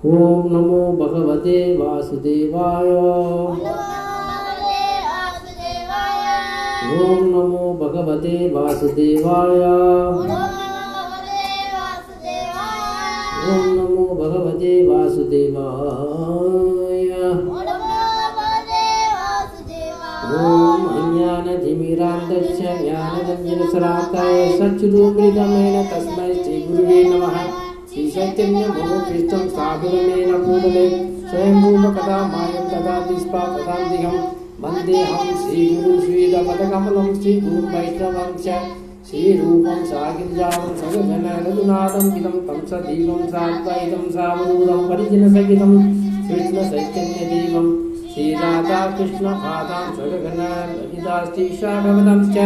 ॐ नमो भगवते वासुदेवाय। ॐ नमो भगवते वासुदेवाय। ॐ नमो भगवते वासुदेवाय। ॐ अज्ञानतिमिरान्धस्य ज्ञानरञ्जनशलाकाय सच्चिदोमृतमेन तस्मै श्रीगुरुवे नमः। श्री चैतन्य भव कृष्णम सागरमेन पूर्णे स्वयंभूम कदा मायं तदा श्री पदान्तिकं वन्देऽहं श्रीगुरु श्रीदपदकमलं श्रीगुरुवैष्णवं च, श्रीरूपं सागिरिजां सगधन रघुनाथं इदं तं स दीवं सात्वैतं सावदूतं परिजनसहितं कृष्णचैतन्यदेवम् श्रीराधाकृष्णपादां ललिताश्रीशाभवनं च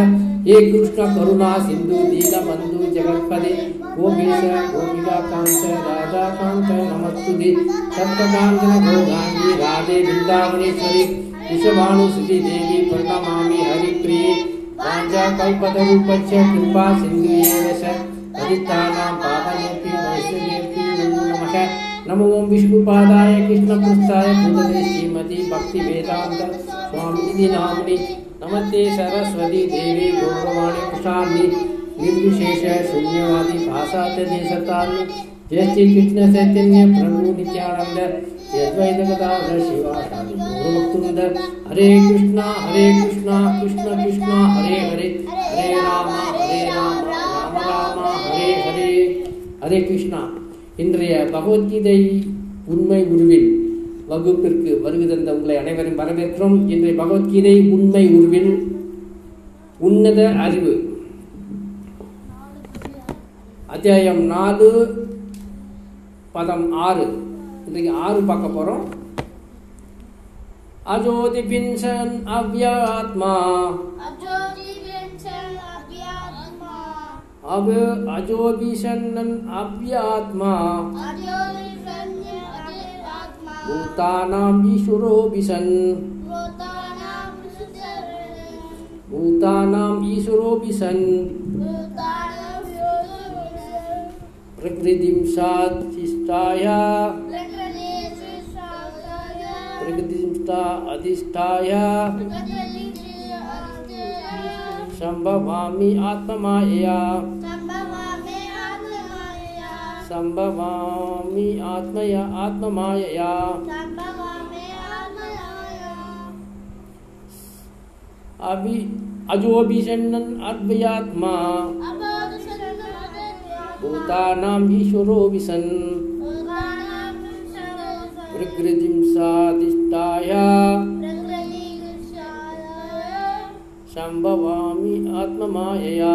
हे कृष्णकरुणा सिन्धु दीनबन्धु जगत्पदे गोपीश गोपिकान्त राधाकान्त नमस्तुते। सप्तकाञ्चन भोगाङ्गी राधे वृन्दावनेश्वरि विश्वभानुसुति देवी, प्रणमामि, हरिप्रिये। वाञ्छाकल्पतरूपच्च कृपा सिन्धुयेव च। पतितानां पावनेभ्यो वैष्णवेभ्यो नमो। नमो ओम विष्णुपादाय कृष्णपुष्ठाय भूतले श्रीमती भक्तिवेदान्त स्वामिनि नाम्नि। नमस्ते सरस्वती देवी गौरवाणी कुशाम्नि निर्विशेष शून्यवादी भाषा च जय श्री कृष्ण चैतन्य प्रभु नित्यानंद अद्वैत गदाधर शिवाचार्य गौरभक्तवृंद हरे कृष्णा हरे कृष्णा, कृष्ण कृष्णा, हरे हरे। हरे राम हरे राम राम राम, हरे हरे। हरे कृष्णा। இன்றைய பகவத்கீதை உண்மை உருவில் வகுப்பிற்கு வருகை தந்த உங்களை அனைவரும் வரவேற்கிறோம். இன்றைய பகவத்கீதை உண்மை உருவில் உன்னத அறிவு. அத்தியாயம் நாலு பதம் ஆறு. இன்றைக்கு ஆறு பார்க்க போகிறோம் அஜோதி பின்சன் அவ்யாத்மா. अब अजोभिषन्नन् अव्यात्मा। भूतानां ईश्वरोऽभिसन् भूतानाम् ईश्वरोऽभिसन् प्रकृतिं साधिष्ठाय। प्रकृतिं अधिष्ठाय। संभवामि आत्ममाया। संभवामि आत्मया आत्ममायया अभि अजोभिषण्णन् अर्भयात्मा भूतानाम् ईश्वरोऽपि सन् प्रकृतिं साधिष्ठाय। शम्भवामि आत्ममायया।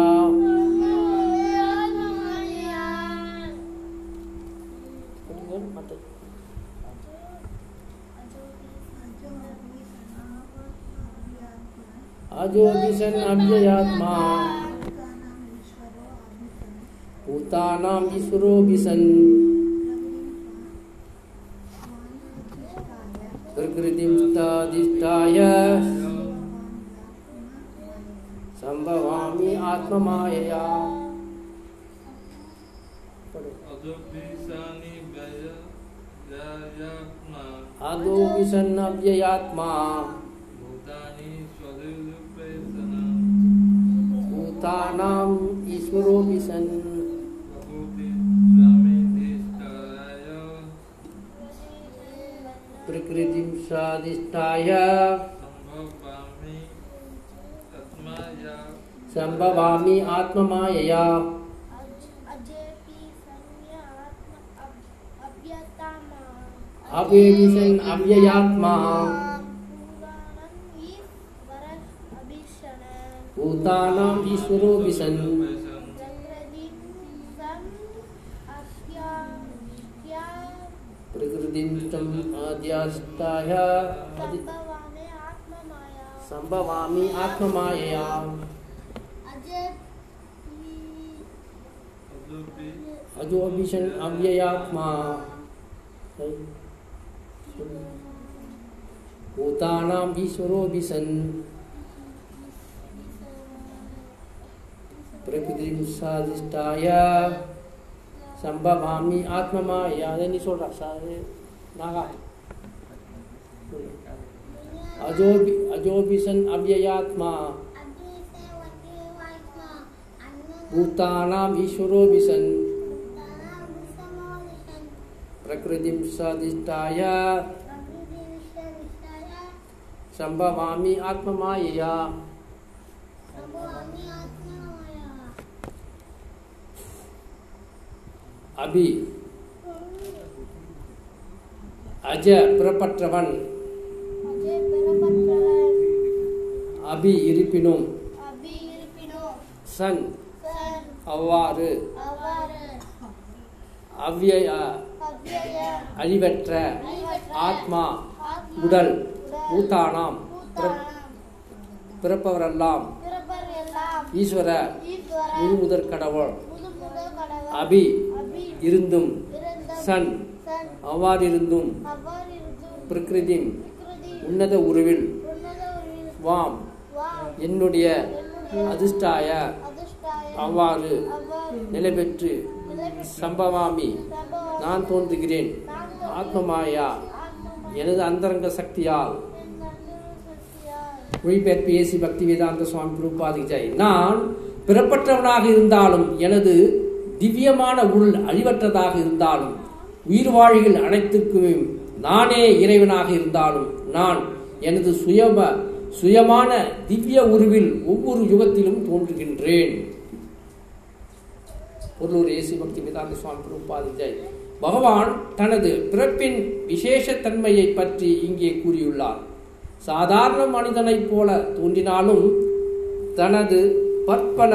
अजोतिषन् अव्ययात्मा भूतानाम् ईश्वरो विशन् अव्ययात्मा। भूतानाम् ईश्वरो प्रकृतिं स्वादिष्ठाय। सम्भवामि आत्ममायया। अव्यविसन् अव्ययात्मा। भूतानाम् ईश्वरो विसन् प्रकृतिं तम् आद्यास्ताय। सम्भवामि आत्ममायया। अजोभिषन् अव्ययात्मा। भूतानाम ईश्वरो भी सन। प्रकृति साधिष्ठाया संभवामी आत्ममा या नहीं छोड़ रहा सारे नागा है। अजो अजो भी अव्ययात्मा। भूतानाम ईश्वरो भी सन। பிரகிருதிம் சாதிஷ்டாய சம்பவாமி ஆத்மமாயையா அபி அஜ பிறப்பற்றவன் அபி இருப்பினும் சன் அவ்வாறு அவ்யய அழிவற்ற ஆத்மா உடல் பூத்தானாம். பிறப்- பிறப்பவரெல்லாம் ஈஸ்வர முழு முதற் கடவுள் அபி இருந்தும் சன் அவ்வாறிருந்தும் பிரகிருதி உன்னத உருவில் வாம். என்னுடைய அதிர்ஷ்டாய அவ்வாறு நிலை பெற்று சம்பவாமி. நான் தோன்றுகிறேன். ஆத்மமாயா. எனது அந்தரங்க சக்தியால். மொழிபெயர்ப்பு ஏசி பக்தி வேதாந்த சுவாமி பிரபாதி ஜெய். நான் பிறப்பற்றவனாக இருந்தாலும் எனது திவ்யமான உள் அழிவற்றதாக இருந்தாலும் உயிர் வாழிகள் நானே இறைவனாக இருந்தாலும் நான் எனது சுயம சுயமான திவ்ய உருவில் ஒவ்வொரு யுகத்திலும் தோன்றுகின்றேன். பொருளூர் ஏசி பக்தி வேதாந்த சுவாமி பிரபாதி ஜெய். பகவான் தனது பிறப்பின் விசேஷத்தன்மையை பற்றி இங்கே கூறியுள்ளார். சாதாரண மனிதனைப் போல தோன்றினாலும் தனது பற்பல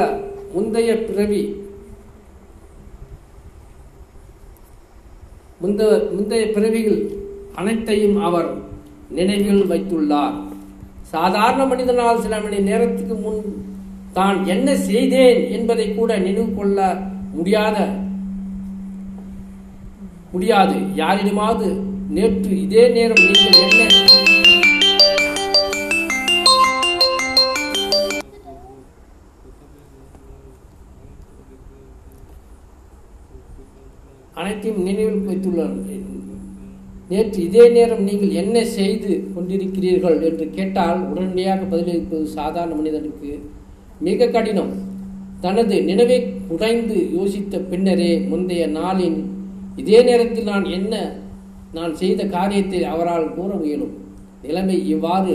முந்தைய பிறவி முந்த முந்தைய பிறவிகள் அனைத்தையும் அவர் நினைவில் வைத்துள்ளார். சாதாரண மனிதனால் சில மணி நேரத்துக்கு முன் தான் என்ன செய்தேன் என்பதை கூட நினைவு கொள்ள முடியாத முடியாது. யாரிடமாவது நேற்று இதே நேரம் நீங்கள் என்ன? அனைத்தையும் நினைவில் வைத்துள்ளார்கள் நேற்று இதே நேரம் நீங்கள் என்ன செய்து கொண்டிருக்கிறீர்கள் என்று கேட்டால் உடனடியாக பதிலளிப்பது சாதாரண மனிதனுக்கு மிக கடினம். தனது நினைவை குறைந்து யோசித்த பின்னரே முந்தைய நாளின் இதே நேரத்தில் நான் என்ன நான் செய்த காரியத்தை அவரால் கூற முயலும். நிலைமை இவ்வாறு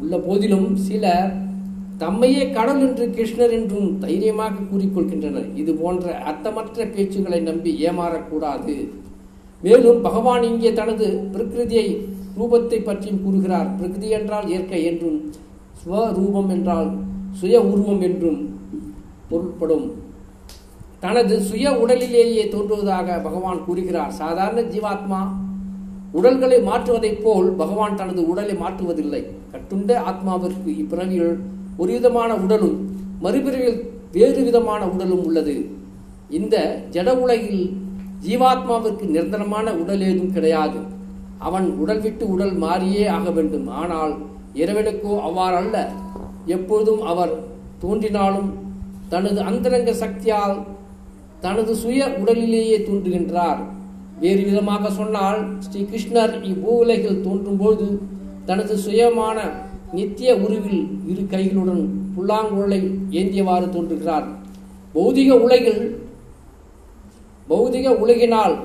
உள்ள போதிலும் சிலர் தம்மையே கடல் என்று கிருஷ்ணர் என்றும் தைரியமாக கூறிக்கொள்கின்றனர். இது போன்ற அர்த்தமற்ற பேச்சுகளை நம்பி ஏமாறக்கூடாது. மேலும் பகவான் இங்கே தனது பிரகிருதியை ரூபத்தை பற்றியும் கூறுகிறார். பிரகிருதி என்றால் இயற்கை என்றும் ஸ்வரூபம் என்றால் சுய உருவம் என்றும் பொருள்படும். தனது சுய உடலிலேயே தோன்றுவதாக பகவான் கூறுகிறார். சாதாரண ஜீவாத்மா உடல்களை மாற்றுவதைப் போல் பகவான் தனது உடலை மாற்றுவதில்லை. கட்டுண்ட ஆத்மாவிற்கு இப்பிறவியில் ஒரு விதமான உடலும் மறுபிறவியில் வேறு விதமான உடலும் உள்ளது. இந்த ஜட உலகில் ஜீவாத்மாவிற்கு நிரந்தரமான உடல் ஏதும் கிடையாது. அவன் உடல் விட்டு உடல் மாறியே ஆக வேண்டும். ஆனால் இறைவனுக்கோ அவ்வாறல்ல எப்போதும் எப்பொழுதும் அவர் தோன்றினாலும் தனது அந்தரங்க சக்தியால் தனது சுய உடலிலேயே தோன்றுகின்றார் வேறு விதமாக சொன்னால் ஸ்ரீ கிருஷ்ணர் இப்பூவுலகில் தோன்றும்போது தனது சுயமான நித்திய உருவில் இரு கைகளுடன் புல்லாங்குழலை ஏந்தியவாறு தோன்றுகிறார். பௌதிக உலகில் பௌதிக உலகினால்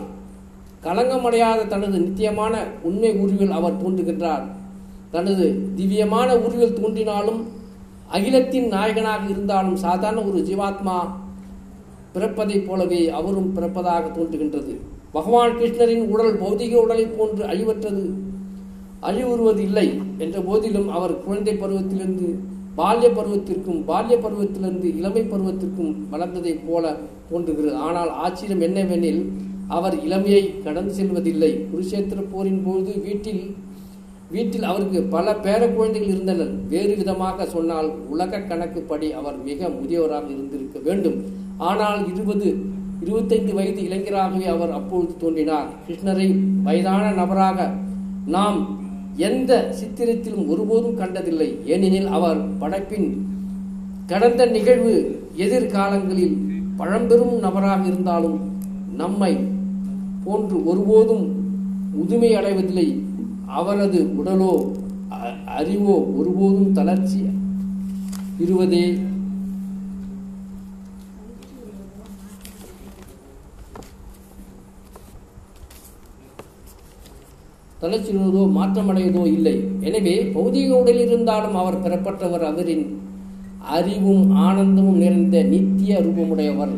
களங்கமடையாத தனது நித்தியமான உண்மை உருவில் அவர் தோன்றுகின்றார். தனது திவ்யமான உருவில் தோன்றினாலும் அகிலத்தின் நாயகனாக இருந்தாலும் சாதாரண ஒரு ஜீவாத்மா பிறப்பதைப் போலவே அவரும் பிறப்பதாக தோன்றுகின்றது. பகவான் கிருஷ்ணரின் உடல் பௌதிக உடலை போன்று அழிவற்றது. அழிவுறுவது இல்லை என்ற போதிலும் அவர் குழந்தை பருவத்திலிருந்து பால்ய பருவத்திற்கும் பால்ய பருவத்திலிருந்து இளமை பருவத்திற்கும் வளர்ந்ததைப் போல தோன்றுகிறது. ஆனால் ஆச்சரியம் என்னவெனில் அவர் இளமையை கடந்து செல்வதில்லை. குருஷேத்திர போரின் போது வீட்டில் வீட்டில் அவருக்கு பல பேர குழந்தைகள் இருந்தனர். வேறு விதமாக சொன்னால் உலக கணக்குப்படி அவர் மிக முதியவராக இருந்திருக்க வேண்டும். ஆனால் இருபது இருபத்தைந்து வயது இளைஞராகவே அவர் அப்பொழுது தோன்றினார். கிருஷ்ணரை வயதான நபராக நாம் எந்த சித்திரத்திலும் ஒருபோதும் கண்டதில்லை. ஏனெனில் அவர் படைப்பின் கடந்த நிகழ்வு எதிர்காலங்களில் பழம்பெரும் நபராக இருந்தாலும் நம்மை போன்று ஒருபோதும் முதுமை அடைவதில்லை. அவரது உடலோ அறிவோ ஒருபோதும் தளர்ச்சி இருவதே தளர்ச்சியுறதோ மாற்றமடைவதோ இல்லை. எனவே பௌதிக உடலில் இருந்தாலும் அவர் பெறப்பட்டவர் அவரின் அறிவும் ஆனந்தமும் நிறைந்த நித்திய ரூபமுடையவர்.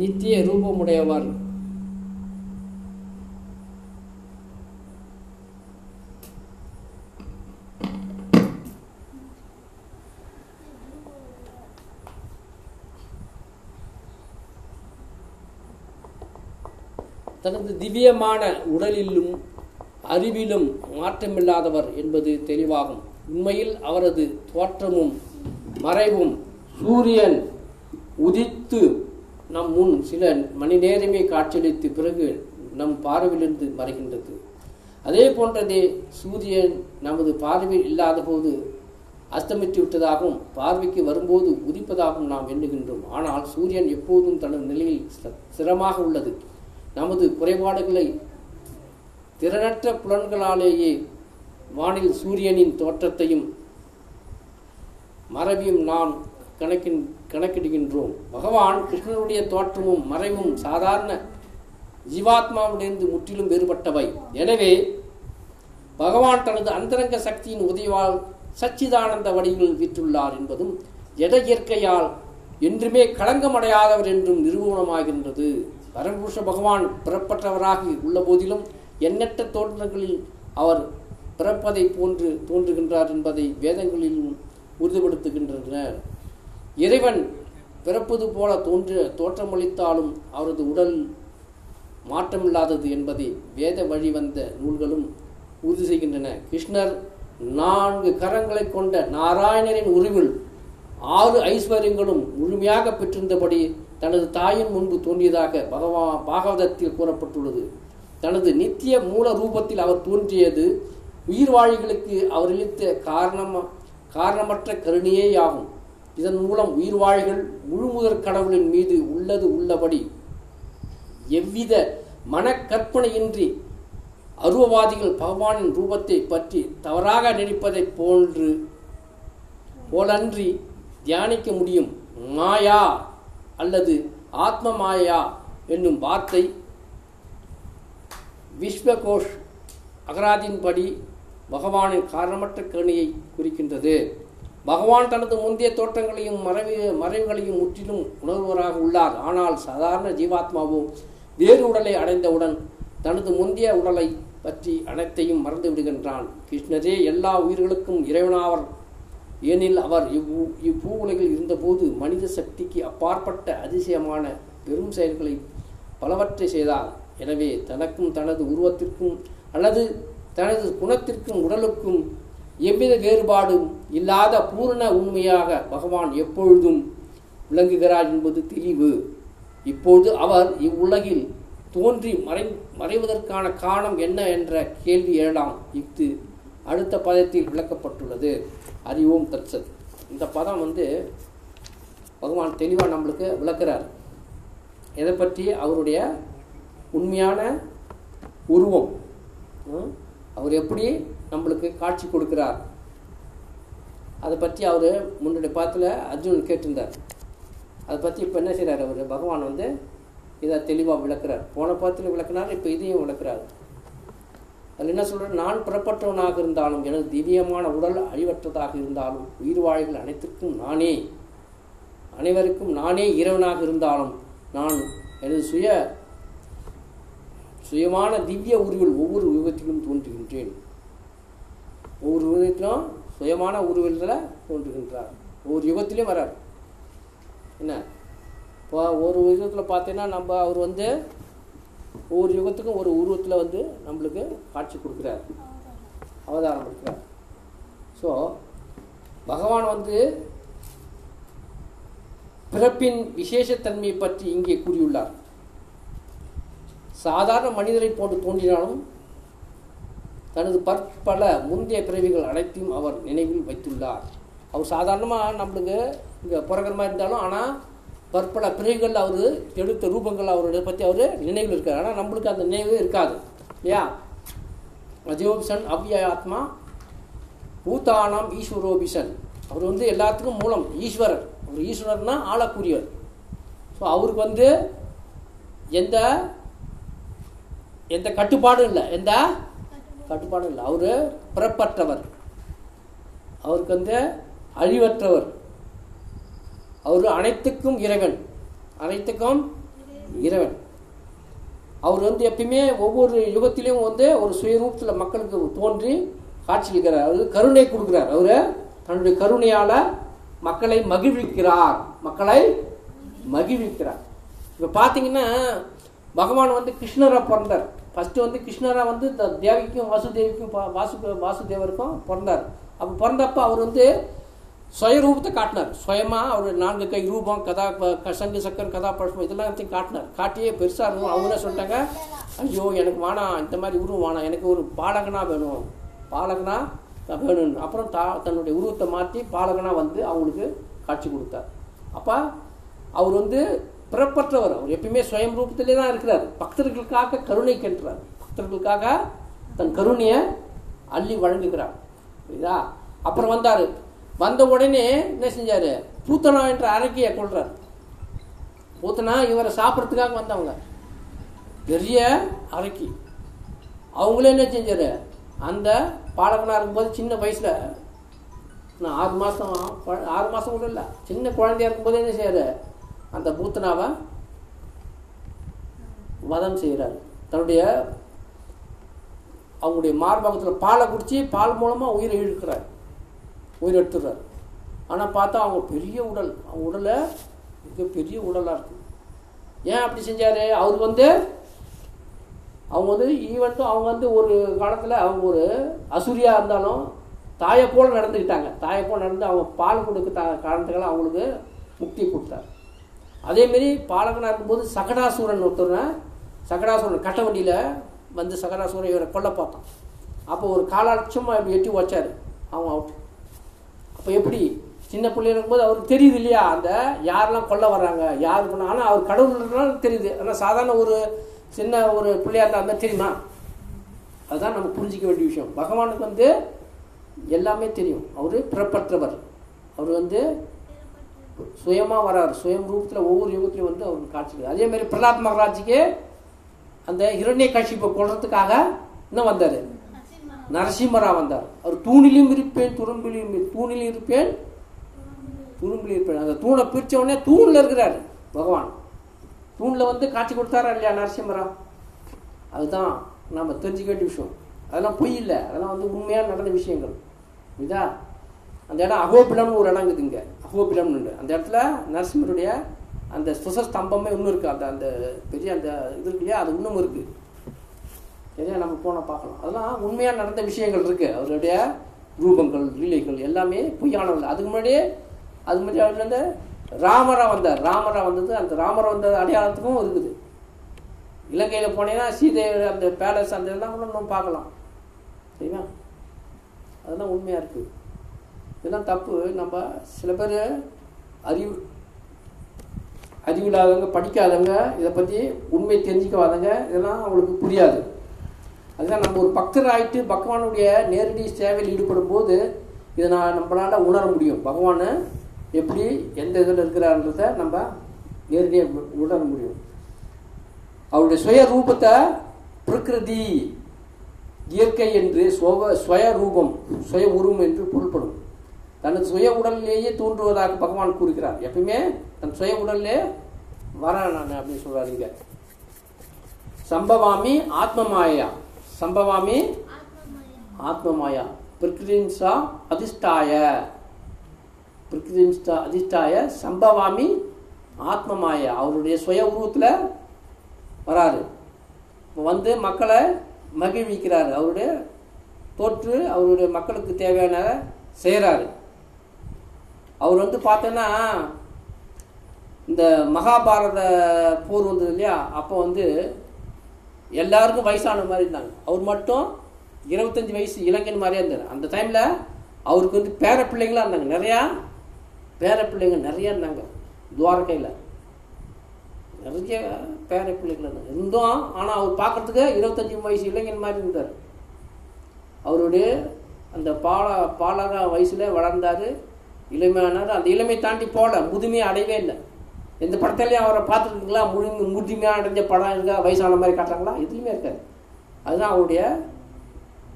நித்திய ரூபமுடையவர். தனது திவ்யமான உடலிலும் அறிவிலும் மாற்றமில்லாதவர் என்பது தெளிவாகும். உண்மையில் அவரது தோற்றமும் மறைவும் சூரியன் உதித்து நம் முன் சில மணி நேரமே காட்சியளித்த பிறகு நம் பார்வையிலிருந்து மறைகின்றது. அதே போன்றதே சூரியன் நமது பார்வையில் இல்லாத போது அஸ்தமித்து விட்டதாகவும் பார்வைக்கு வரும்போது உதிப்பதாகவும் நாம் எண்ணுகின்றோம். ஆனால் சூரியன் எப்போதும் தனது நிலையில் ஸ்திரமாக உள்ளது. நமது குறைபாடுகளை திறனற்ற புலன்களாலேயே வானில் சூரியனின் தோற்றத்தையும் மறைவையும் நாம் கணக்கின் கணக்கிடுகின்றோம். பகவான் கிருஷ்ணனுடைய தோற்றமும் மறைவும் சாதாரண ஜீவாத்மாவிலிருந்து முற்றிலும் வேறுபட்டவை. எனவே பகவான் தனது அந்தரங்க சக்தியின் உதவியால் சச்சிதானந்த வடிவில் விற்றுள்ளார் என்பதும் ஜட இயற்கையால் என்றுமே களங்கமடையாதவர் என்றும் நிரூபணமாகின்றது. பரமபுருஷ பகவான் பிறப்பற்றவராக உள்ள போதிலும் எண்ணற்ற தோற்றங்களில் அவர் பிறப்பதை போன்று தோன்றுகின்றார் என்பதை வேதங்களிலும் உறுதிப்படுத்துகின்றனர். இறைவன் பிறப்பது போல தோன்ற தோற்றமளித்தாலும் அவரது உடல் மாற்றமில்லாதது என்பதை வேத வழி வந்த நூல்களும் உறுதி செய்கின்றன. கிருஷ்ணர் நான்கு கரங்களை கொண்ட நாராயணரின் உருவில் ஆறு ஐஸ்வர்யங்களும் முழுமையாக பெற்றிருந்தபடி தனது தாயின் முன்பு தோன்றியதாக பகவா பாகவதத்தில் கூறப்பட்டுள்ளது. தனது நித்திய மூல ரூபத்தில் அவர் தோன்றியது உயிர்வாழிகளுக்கு அவர் அளித்த காரணம் காரணமற்ற கருணையேயாகும். இதன் மூலம் உயிர்வாழிகள் முழுமுதற் கடவுளின் மீது உள்ளது உள்ளபடி எவ்வித மனக்கற்பனையின்றி அருவவாதிகள் பகவானின் ரூபத்தை பற்றி தவறாக நினைப்பதைப் போன்று போலன்றி தியானிக்க முடியும். மாயா! அல்லது ஆத்ம மாயா என்னும் வார்த்தை விஸ்வகோஷ் அகராதின்படி பகவானின் காரணமற்ற கருணையை குறிக்கின்றது. பகவான் தனது முந்தைய தோற்றங்களையும் மறைவு மறைவுகளையும் முற்றிலும் உணர்வராக உள்ளார். ஆனால் சாதாரண ஜீவாத்மாவோ வேறு உடலை அடைந்தவுடன் தனது முந்தைய உடலை பற்றி அனைத்தையும் மறந்து விடுகின்றான் கிருஷ்ணரே எல்லா உயிர்களுக்கும் இறைவனாவர் ஏனில் அவர் இவ்வு இப்பூ உலகில் இருந்தபோது மனித சக்திக்கு அப்பாற்பட்ட அதிசயமான பெரும் செயல்களை பலவற்றை செய்தார். எனவே தனக்கும் தனது உருவத்திற்கும் அல்லது தனது குணத்திற்கும் உடலுக்கும் எவ்வித வேறுபாடும் இல்லாத பூரண உண்மையாக பகவான் எப்பொழுதும் விளங்குகிறார் என்பது தெளிவு. இப்போது அவர் இவ்வுலகில் தோன்றி மறை மறைவதற்கான காரணம் என்ன என்ற கேள்வி எழலாம் இஃது அடுத்த பதத்தில் விளக்கப்பட்டுள்ளது. அறிவும் தச்சது இந்த பதம் வந்து பகவான் தெளிவாக நம்மளுக்கு விளக்குறார். எதை பற்றி? அவருடைய உண்மையான உருவம். அவர் எப்படி நம்மளுக்கு காட்சி கொடுக்கிறார்? அதை பற்றி அவர் முன்னாடி பாத்தில் அர்ஜுன் கேட்டிருந்தார். அதை பற்றி இப்போ என்ன செய்கிறார் அவர்? பகவான் வந்து இதை தெளிவாக விளக்குறார். போன பாத்தில் விளக்குனார் இப்போ இதையும் விளக்குறார். அதில் என்ன சொல்கிறார் நான் புறப்பட்டவனாக இருந்தாலும் எனது திவ்யமான உடல் அழிவற்றதாக இருந்தாலும் உயிர் வாழ்கள் அனைத்திற்கும் நானே அனைவருக்கும் நானே இறைவனாக இருந்தாலும் நான் எனது சுய சுயமான திவ்ய உருவில் ஒவ்வொரு யுகத்திலும் தோன்றுகின்றேன். ஒவ்வொரு உருவத்திலும் சுயமான உருவத்தில் தோன்றுகின்றார். ஒவ்வொரு யுகத்திலையும் வரார். என்ன? இப்போ ஒரு யுகத்தில் பார்த்தீங்கன்னா நம்ம அவர் வந்து ஒவ்வொரு யுகத்துக்கும் ஒரு உருவத்தில் வந்து நம்மளுக்கு காட்சி கொடுக்குறார். அவதாரம் கொடுக்குறார் ஸோ பகவான் வந்து பிறப்பின் விசேஷத்தன்மையை பற்றி இங்கே கூறியுள்ளார். சாதாரண மனிதரை போன்று தோன்றினாலும் தனது பற்பல முந்தைய பிறவிகள் அனைத்தையும் அவர் நினைவில் வைத்துள்ளார். அவர் சாதாரணமாக நம்மளுக்கு இங்கே புறக்கிற மாதிரி இருந்தாலும் ஆனால் பற்பல பிறவிகள் அவர் எடுத்த ரூபங்கள் அவருடைய பற்றி அவர் நினைவில் இருக்கார். ஆனால் நம்மளுக்கு அந்த நினைவு இருக்காது. இல்லையா? அஜோபிசன் அவ்ய ஆத்மா பூதானம் ஈஸ்வரோபிஷன். அவர் வந்து எல்லாத்துக்கும் மூலம் ஈஸ்வரர். அவர் ஈஸ்வரர்னா ஆளக்கூடியவர் ஸோ அவருக்கு வந்து எந்த எந்த கட்டுப்பாடும் இல்லை. எந்த? கட்டுப்பாடும் இல்லை. அவர் பிறப்பற்றவர். அவருக்கு வந்து அழிவற்றவர். அவர் அனைத்துக்கும் இறைவன். அனைத்துக்கும் இறைவன். அவர் வந்து எப்பயுமே ஒவ்வொரு யுகத்திலையும் வந்து ஒரு சுயரூபத்தில் மக்களுக்கு தோன்றி காட்சியளிக்கிறார். அவர் கருணை கொடுக்குறார். அவர் தன்னுடைய கருணையால் மக்களை மகிழ்விக்கிறார். மக்களை மகிழ்விக்கிறார். இப்போ பார்த்தீங்கன்னா பகவான் வந்து கிருஷ்ணராக பிறந்தார். ஃபஸ்ட்டு வந்து கிருஷ்ணராக வந்து தேவிக்கும் வாசுதேவிக்கும் பா- வாசு வாசுதேவருக்கும் பிறந்தார். அப்போ பிறந்தப்ப அவர் வந்து சுயரூபத்தை காட்டினார் சுயமாக அவர் நான்கு கை ரூபம் கதா ப- சங்கு சக்கர் கதா பழம் இதெல்லாம் எல்லாத்தையும் காட்டினார் காட்டியே பெருசாக இருக்கும் அவங்க என்ன சொல்லிட்டாங்க ஐயோ எனக்கு வேணாம் இந்த மாதிரி உருவம் வேணாம் எனக்கு ஒரு பாலகனா வேணும் பாலகனா வேணும் அப்புறம் தா தன்னுடைய உருவத்தை மாற்றி பாலகனா வந்து அவங்களுக்கு காட்சி கொடுத்தார் அப்போ அவர் வந்து பிறப்பற்றவர் அவர் எப்பயுமே சுயம் ரூபத்திலே தான் இருக்கிறார் பக்தர்களுக்காக கருணை கேட்டுறார் பக்தர்களுக்காக தன் கருணையை அள்ளி வழங்குகிறார் புரியுதா அப்புறம் வந்தார் வந்த உடனே என்ன செஞ்சார்? பூத்தனா என்ற அரக்கியை கொள்றார். பூத்தனா இவரை சாப்பிட்றதுக்காக வந்தவங்க. பெரிய அரக்கி அவங்களே என்ன செஞ்சார்? அந்த பாலகனாக இருக்கும்போது சின்ன வயசில் நான் ஆறு மாதம் ஆறு மாதம் கூட இல்லை சின்ன குழந்தையா இருக்கும்போது என்ன செய்யாரு அந்த பூத்தனாவை வதம் செய்கிறார் தன்னுடைய அவங்களுடைய மார்பகத்தில் பாலை குடித்து பால் மூலமாக உயிரை இழுக்கிறார். உயிர் எடுத்துடுறார் ஆனால் பார்த்தா அவங்க பெரிய உடல் அவங்க உடலை மிக பெரிய உடலாக இருக்கு. ஏன் அப்படி செஞ்சார்? அவர் வந்து அவங்க வந்து ஈவன் அவங்க வந்து ஒரு காலத்தில் அவங்க ஒரு அசூரியாக இருந்தாலும் தாயை போல் நடந்துக்கிட்டாங்க. தாயை போல் நடந்து அவங்க பால் கொடுக்க த காரணத்துக்காக அவங்களுக்கு முக்தி கொடுத்தார். அதேமாரி பாலகனாக இருக்கும்போது சகடாசூரன் ஒருத்தர் சகடாசூரன் கட்ட வண்டியில் வந்து சகடாசூரன் இவரை கொல்ல பார்த்தான். அப்போ ஒரு காலாட்சமாக இப்படி எட்டி வச்சார் அவன் அவுட் இப்போ எப்படி? சின்ன பிள்ளைங்க இருக்கும்போது அவருக்கு தெரியுது இல்லையா? அந்த யாரெல்லாம் கொல்ல வர்றாங்க யார் பண்ண ஆனால் அவர் கடவுள்னால தெரியுது. ஆனால் சாதாரண ஒரு சின்ன ஒரு பிள்ளையாக இருந்தால் அந்த தெரியுமா? அதுதான் நம்ம புரிஞ்சிக்க வேண்டிய விஷயம். பகவானுக்கு வந்து எல்லாமே தெரியும். அவர் பிறப்பற்றவர். அவர் வந்து சுயமாக வரார். சுயம் ரூபத்தில் ஒவ்வொரு யுகத்திலையும் வந்து அவர் காட்சிக்கு அதே மாதிரி பிரலாத் மகராஜுக்கு அந்த இரண்ய இப்போ கொள்றதுக்காக இன்னும் வந்தார். நரசிம்மரா வந்தார். அவர் தூணிலும் இருப்பேன் துரும்பிலும் இரு- தூணிலும் இருப்பேன் துரும்பில் இருப்பேன். அந்த தூணை பிரித்தவொடனே தூணில் இருக்கிறார் பகவான். தூணில் வந்து காட்சி கொடுத்தாரா இல்லையா நரசிம்மரா அதுதான் நம்ம தெரிஞ்சுக்க வேண்டிய விஷயம். அதெல்லாம் பொய் இல்லை. அதெல்லாம் வந்து உண்மையாக நடந்த விஷயங்கள். இதா அந்த இடம் அகோபிலம்னு ஒரு இடம் இருக்குது இங்கே. அகோபிலம்னு அந்த இடத்துல நரசிம்மருடைய அந்த சுசஸ்தம்பமே இன்னும் இருக்குது அந்த அந்த பெரிய அந்த இது இருக்கு இல்லையா? அது இன்னும் இருக்குது சரியா நம்ம போனால் பார்க்கலாம். அதெல்லாம் உண்மையாக நடந்த விஷயங்கள் இருக்குது அவருடைய ரூபங்கள் லீலைகள் எல்லாமே பொய்யானவர்கள் அதுக்கு முன்னாடியே அது முன்னாடி அவர் வந்து ராமரா வந்தார். ராமரா வந்தது அந்த ராமரா வந்த அடையாளத்துக்கும் இருக்குது. இலங்கையில் போனீங்கன்னா சீதை அந்த பேலஸ் அந்த இதெல்லாம் கூட நம்ம பார்க்கலாம். சரிங்களா? அதெல்லாம் உண்மையாக இருக்குது இதெல்லாம் தப்பு. நம்ம சில பேர் அறிவு அறிவில்லாதவங்க படிக்காதவங்க இதை பற்றி உண்மை தெரிஞ்சுக்காதவங்க இதெல்லாம் அவங்களுக்கு புரியாது. அதுதான் நம்ம ஒரு பக்தர் ஆயிட்டு பகவானுடைய நேரடி சேவையில் ஈடுபடும் போது இதை நான் நம்மளால் உணர முடியும். பகவானை எப்படி எந்த இதில் இருக்கிறான்றத நம்ம நேரடியாக உணர முடியும். அவருடைய சுய ரூபத்தை பிரகிருதி இயற்கை என்று சுவ சுய ரூபம் சுய உருவம் என்று பொருள்படும். தனது சுய உடலிலேயே தோன்றுவதாக பகவான் கூறுகிறார். எப்பயுமே தன் சுய உடல்லே வரேன் நான் அப்படின்னு சொல்றாரு இங்கே. சம்பவாமி ஆத்மமாயா சம்பவாமி? ஆத்மமாயா. பிரகிருதின்சா அதிஷ்டாய. பிரகிருதின்சா அதிஷ்டாய சம்பவாமி ஆத்மமாய. அவருடைய சுய உருவத்தில் வராரு. இப்போ வந்து மக்களை மகிழ்விக்கிறார். அவருடைய தோற்று அவருடைய மக்களுக்கு தேவையான செய்கிறாரு அவர் வந்து பார்த்தோன்னா இந்த மகாபாரத போர் வந்தது இல்லையா? அப்போ வந்து எல்லாருக்கும் வயசான மாதிரி இருந்தாங்க. அவர் மட்டும் இருபத்தஞ்சி வயசு இளைஞன் மாதிரியே இருந்தார். அந்த டைமில் அவருக்கு வந்து பேர பிள்ளைங்களாக இருந்தாங்க. நிறையா பேர பிள்ளைங்க நிறையா இருந்தாங்க. துவாரகையில். நிறைய பேர பிள்ளைகள் இருந்தாங்க. இருந்தோம். ஆனால் அவர் பார்க்கறதுக்கு இருபத்தஞ்சி வயசு இளைஞன் மாதிரி இருந்தார். அவருடைய அந்த பால பாலக வயசில் வளர்ந்தார். இளமையானார். அந்த இளமை தாண்டி போகல முதுமையை அடையவே இல்லை. எந்த படத்துலையும் அவரை பார்த்துருக்கீங்களா? முழு முழுமையாக அடைஞ்ச படம் இருக்கா வயசான மாதிரி காட்டுறாங்களா? எதுலையுமே இருக்காது. அதுதான் அவருடைய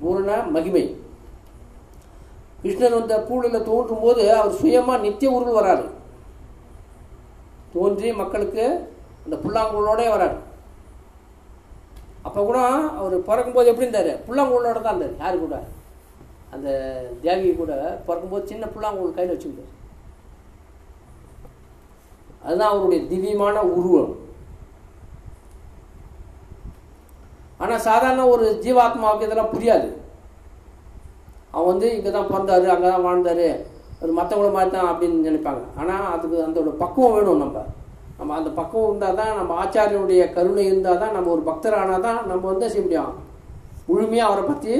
பூரண மகிமை. கிருஷ்ணர் வந்த பூழில் தோன்றும் போது அவர் சுயமாக நித்திய உருள் வராரு. தோன்றி மக்களுக்கு அந்த புல்லாங்குழலோடே வராரு. அப்போ கூட அவர் பிறக்கும்போது எப்படி இருந்தார்? புல்லாங்குழலோட தான் இருந்தார். யாரு கூட? அந்த தேவி கூட பிறக்கும்போது சின்ன புல்லாங்குழல் கையில் வச்சுருந்தார் அதுதான் அவருடைய திவ்யமான உருவம். ஆனால் சாதாரண ஒரு ஜீவாத்மாவுக்கு இதெல்லாம் புரியாது. அவன் வந்து இங்கே தான் பிறந்தாரு அங்கே தான் வாழ்ந்தாரு. ஒரு மற்றவங்கள மாதிரி தான் அப்படின்னு நினைப்பாங்க. ஆனால் அதுக்கு அதோட பக்குவம் வேணும் நம்ம. நம்ம அந்த பக்குவம் இருந்தால் தான் நம்ம ஆச்சாரியனுடைய கருணை இருந்தால் தான் நம்ம ஒரு பக்தர் ஆனால் தான் நம்ம வந்து செய்ய முடியும்? முழுமையாக அவரை பற்றி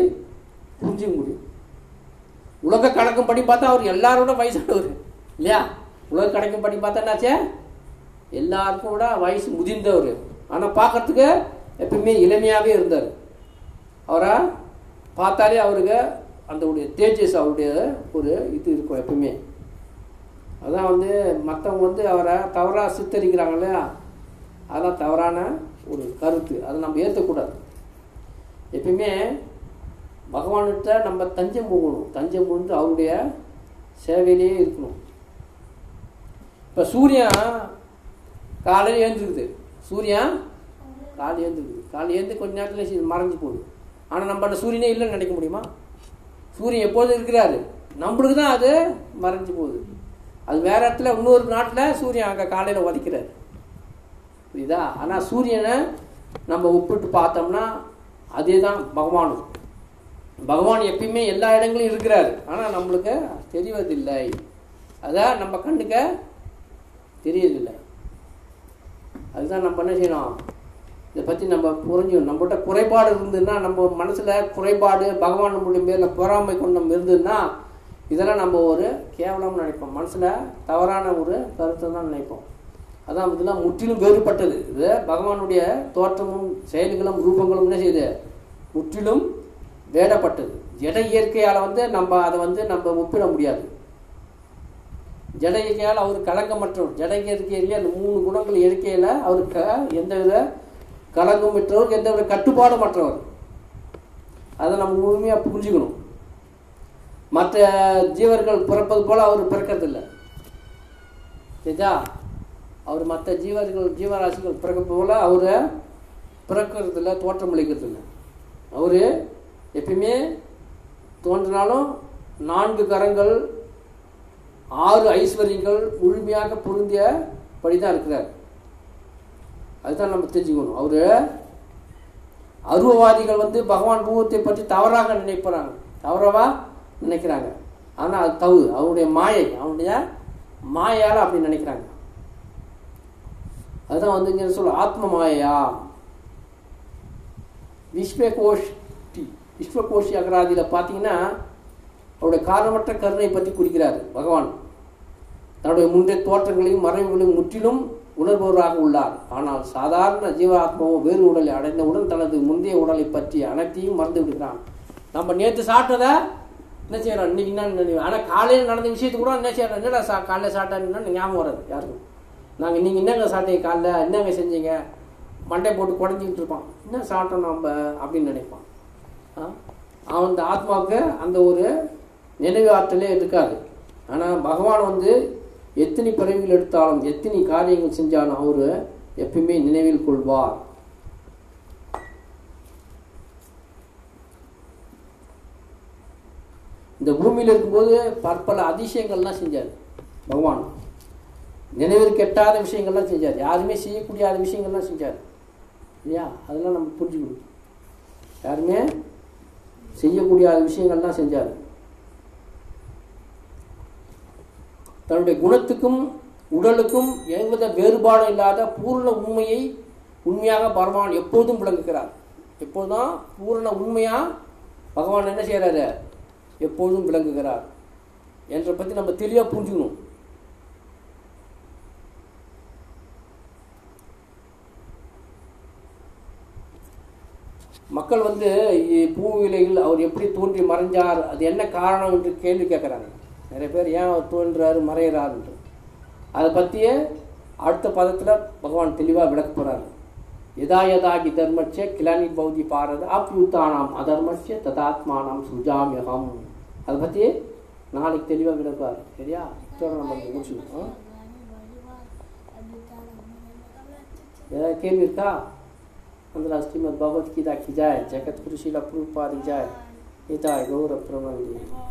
புரிஞ்சிக்க முடியும். உலக கணக்கும் படி பார்த்தா அவர் எல்லாரோட வயசானவர் இல்லையா? உலக கணக்கு படி பார்த்தா என்னாச்சே? எல்லாருக்கும் கூட வயசு முதிர்ந்தவர். ஆனால் பார்க்கறதுக்கு எப்பயுமே இளமையாகவே இருந்தார். அவரை? பார்த்தாலே அவருக்கு அந்த உடைய தேஜஸ் அவருடைய ஒரு இது இருக்கும் எப்பவுமே. அதான் வந்து மற்றவங்க வந்து அவரை தவறாக சித்தரிக்கிறாங்க இல்லையா? அதான் தவறான ஒரு கருத்து. அதை நம்ம ஏற்றக்கூடாது எப்பயுமே பகவான்கிட்ட நம்ம தஞ்சம் போகணும். தஞ்சம் புகுந்து அவருடைய சேவையிலேயே இருக்கணும். இப்போ சூரியன் காலையில் ஏந்துருக்குது சூரியன் காலையில் ஏந்துருக்குது காலையில் ஏந்து கொஞ்ச நேரத்தில் மறைஞ்சு போகுது. ஆனால் நம்ம சூரியனே இல்லைன்னு நினைக்க முடியுமா? சூரியன் எப்போதும் இருக்கிறாரு. நம்மளுக்கு தான் அது மறைஞ்சு போகுது. அது வேற இடத்துல இன்னொரு நாட்டில் சூரியன் அங்கே காலையில் உதைக்கிறார். புரியுதா? ஆனால் சூரியனை நம்ம ஒப்பிட்டு பார்த்தோம்னா அதே தான் பகவானும். பகவான் எப்பயுமே எல்லா இடங்களையும் இருக்கிறார். ஆனால் நம்மளுக்கு தெரிவதில்லை அதான் நம்ம கண்ணுக்கு தெரியறதில்லை அதுதான் நம்ம என்ன செய்யணும்? இதை பற்றி நம்ம புரிஞ்சுக்கணும். நம்மகிட்ட குறைபாடு இருந்ததுன்னா நம்ம மனசில் குறைபாடு பகவான் நம்மளுடைய பேரில் பொறாமை கொண்டம் இருந்ததுன்னா இதெல்லாம் நம்ம ஒரு கேவலம்னு நினைப்போம். மனசில் தவறான ஒரு கருத்தை தான் நினைப்போம். அதான் இதெல்லாம் முற்றிலும் வேறுபட்டது. இது பகவானுடைய தோற்றமும் செயல்களும் ரூபங்களும் என்ன செய்யுது? முற்றிலும் வேடப்பட்டது எடை இயற்கையால் வந்து நம்ம அதை வந்து நம்ம ஒப்பிட முடியாது. ஜடகையால் அவர் கலங்கமற்றவர் ஜட இயற்கையிலேயே அந்த மூணு குணங்கள் இருக்கையில் அவருக்கு எந்தவித எந்த எந்தவித கட்டுப்பாடும் மற்றவர் அதை நம்ம முழுமையாக புரிஞ்சுக்கணும். மற்ற ஜீவர்கள் பிறப்பது போல் அவர் பிறக்கிறதில்லை. சரிதா அவர் மற்ற ஜீவர்கள் ஜீவராசிகள் பிறப்பது போல் அவரை பிறக்கிறதில்ல தோற்றம் அளிக்கிறதில்ல. அவர் எப்பயுமே தோன்றினாலும் நான்கு கரங்கள் ஆறு ஐஸ்வர்யங்கள் முழுமையாக பொருந்தியபடி தான் இருக்கிறார். அதுதான் நம்ம தெரிஞ்சுக்கணும். அவர் அருவவாதிகள் வந்து பகவான் ரூபத்தை பற்றி தவறாக நினைப்பறாங்க. தவறவா? நினைக்கிறாங்க. ஆனால் அது தவறு. அவருடைய மாயை அவனுடைய மாயால் அப்படி நினைக்கிறாங்க. அதுதான் வந்து இங்கே சொல்ல ஆத்ம மாயா. விஸ்வகோஷ்டி. விஸ்வகோஷி அகராதியில் பார்த்தீங்கன்னா அவருடைய காரணமற்ற கருணை பற்றி குறிக்கிறார் பகவான். தன்னுடைய முந்தைய தோற்றங்களையும் மறைவுகளையும் முற்றிலும் உணர்பவராக உள்ளார். ஆனால் சாதாரண ஜீவாத்மாவோ வேறு உடலை அடைந்தவுடன் தனது முந்தைய உடலை பற்றி அனைத்தையும் மறந்து விடுகிறான். நம்ம நேற்று சாப்பிட்டதை என்ன செய்யறோம் இன்னைக்கு என்ன ஆனால் காலையில் நடந்த விஷயத்து கூட என்ன செய்யறோம் என்னடா சா காலையில் சாப்பிட்டான்னு ஞாபகம் வராது யாருக்கும். நாங்கள் நீங்கள் என்னங்க சாப்பிட்டீங்க காலைல என்னங்க செஞ்சீங்க? மண்டை போட்டு குடஞ்சிக்கிட்டு இருப்பான். என்ன சாப்பிட்டோம் நம்ம அப்படின்னு நினைப்பான். அவன் அந்த ஆத்மாவுக்கு அந்த ஒரு நினைவு ஆற்றலே இருக்காது. ஆனால் பகவான் வந்து எத்தனை பிறவிகள் எடுத்தாலும் எத்தனை காரியங்கள் செஞ்சாலும் அவர் எப்பயுமே நினைவில் கொள்வார். இந்த பூமியில் இருக்கும்போது பற்பல அதிசயங்கள்லாம் செஞ்சார் பகவான். நினைவிற்கு எட்டாத விஷயங்கள்லாம் செஞ்சார். யாருமே செய்யக்கூடிய விஷயங்கள்லாம் செஞ்சார். இல்லையா? அதெல்லாம் நம்ம புரிஞ்சுக்கணும். யாருமே செய்யக்கூடிய விஷயங்கள்லாம் செஞ்சார். தன்னுடைய குணத்துக்கும் உடலுக்கும் எவ்வித வேறுபாடும் இல்லாத பூர்ண உண்மையை உண்மையாக பகவான் எப்போதும் விளங்குகிறார். எப்போதும் பூர்ண உண்மையாக பகவான் என்ன செய்கிறாரு எப்போதும் விளங்குகிறார். என்ற பற்றி நம்ம தெளிவாக புரிஞ்சுக்கணும். மக்கள் வந்து பூவிலையில் அவர் எப்படி தோன்றி மறைஞ்சார்? அது என்ன காரணம்? என்று கேள்வி கேட்குறாங்க நிறைய பேர் ஏன் அவர் தோன்றாரு மறையிறாருன்ட்டு. அதை பற்றியே அடுத்த பதத்தில் பகவான் தெளிவாக விளக்க போகிறார் யதா யதாகி தர்மச்ச கிளானி பௌதி பாரத அப்யூத்தானாம் அதர்மச்ச ததாத்மானாம் சுஜாமியகம். அதை பற்றி நாளைக்கு தெளிவாக விளக்குவார். சரியா? இதோட நம்ம இங்க முடிச்சுக்கணும் ஏதாவது கேள்வி இருக்கா? அந்த ஸ்ரீமத் பகவத்கீதா கி ஜாய் ஜெகத் குருஷீல பிரூபாதி ஜாய். நிதாய் கௌர பிரபந்தி.